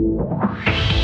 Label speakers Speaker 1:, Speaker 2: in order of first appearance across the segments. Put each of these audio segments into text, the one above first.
Speaker 1: your heart.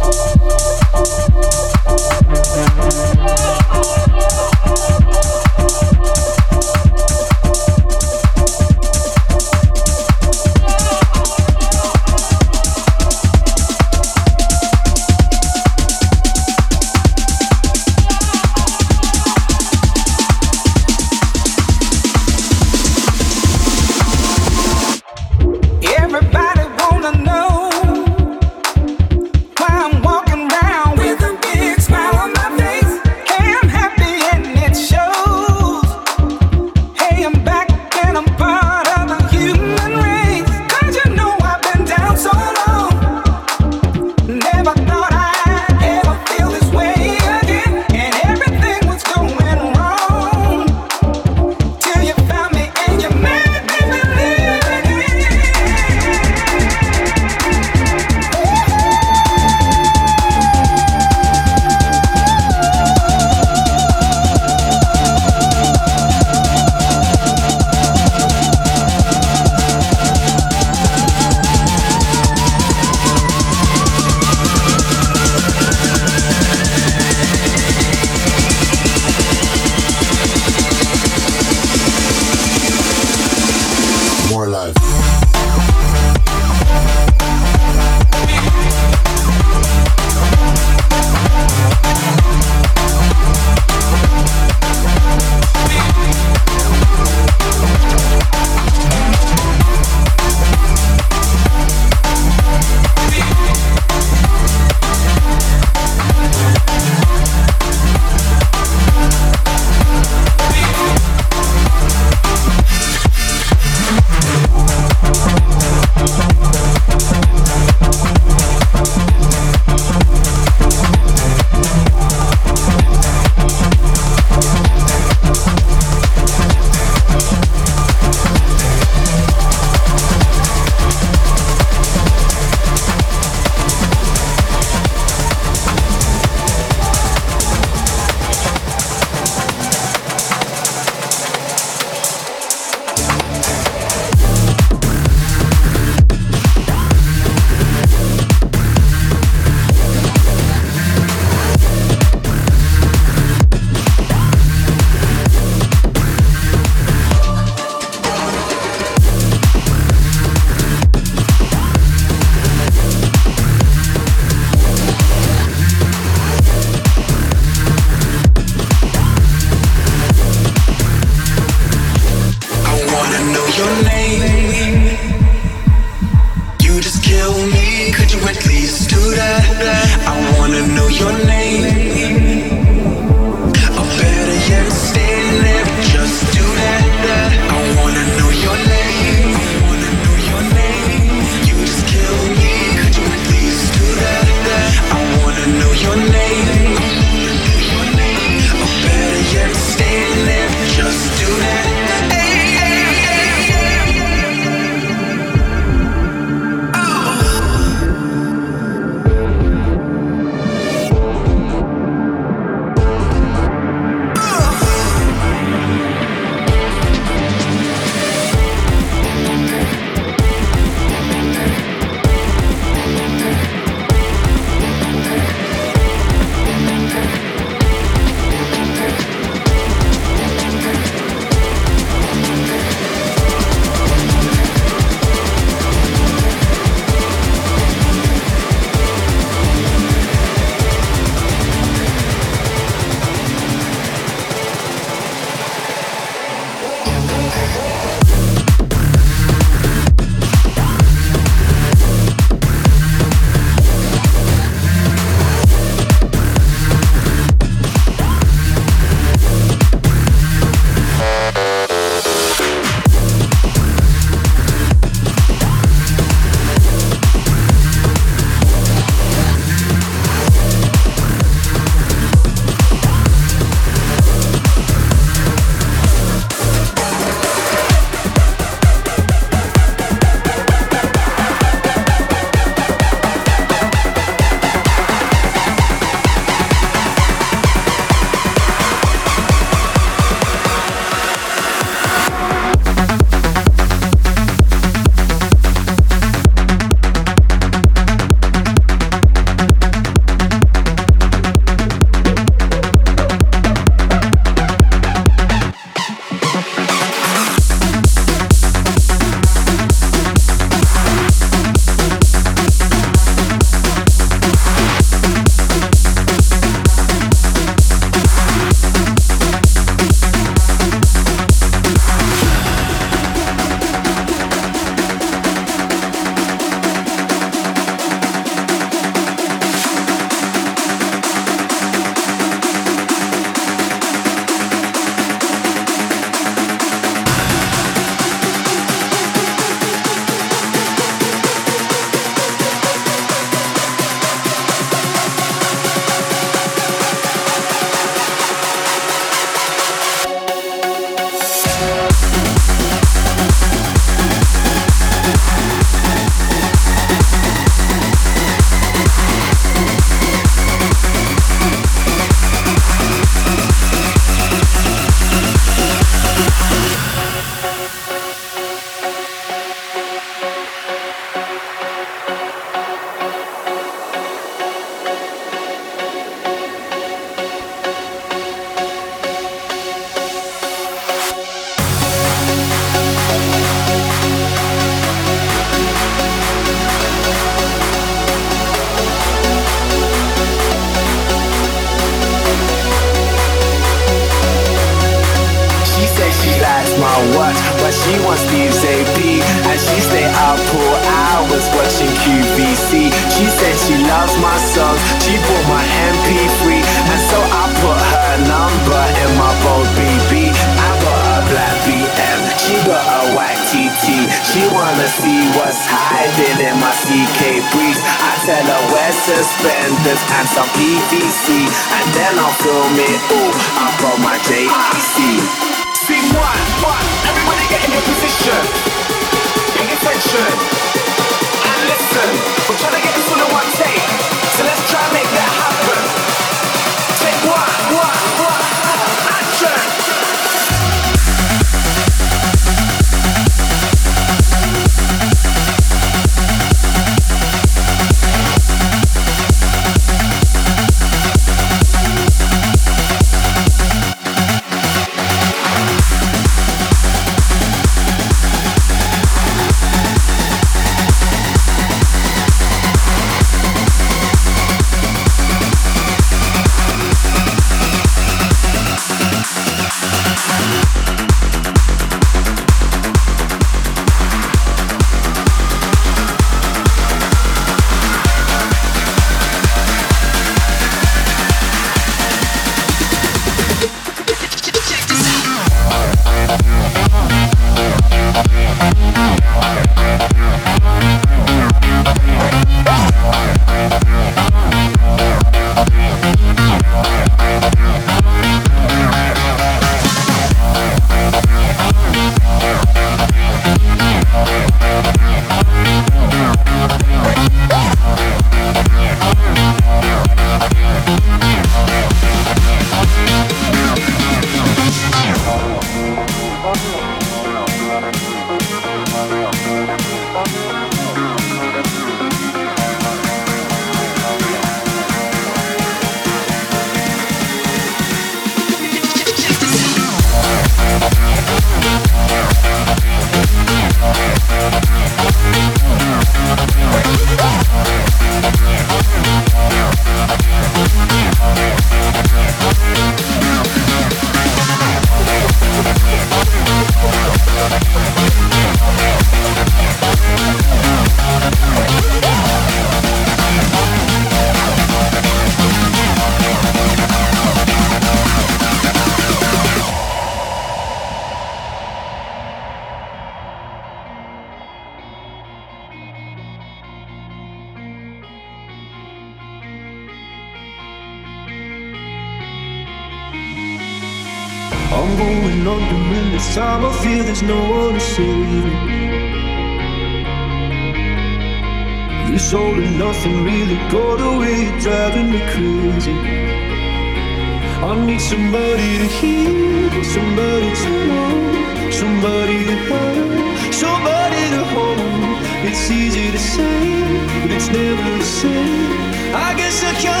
Speaker 1: Say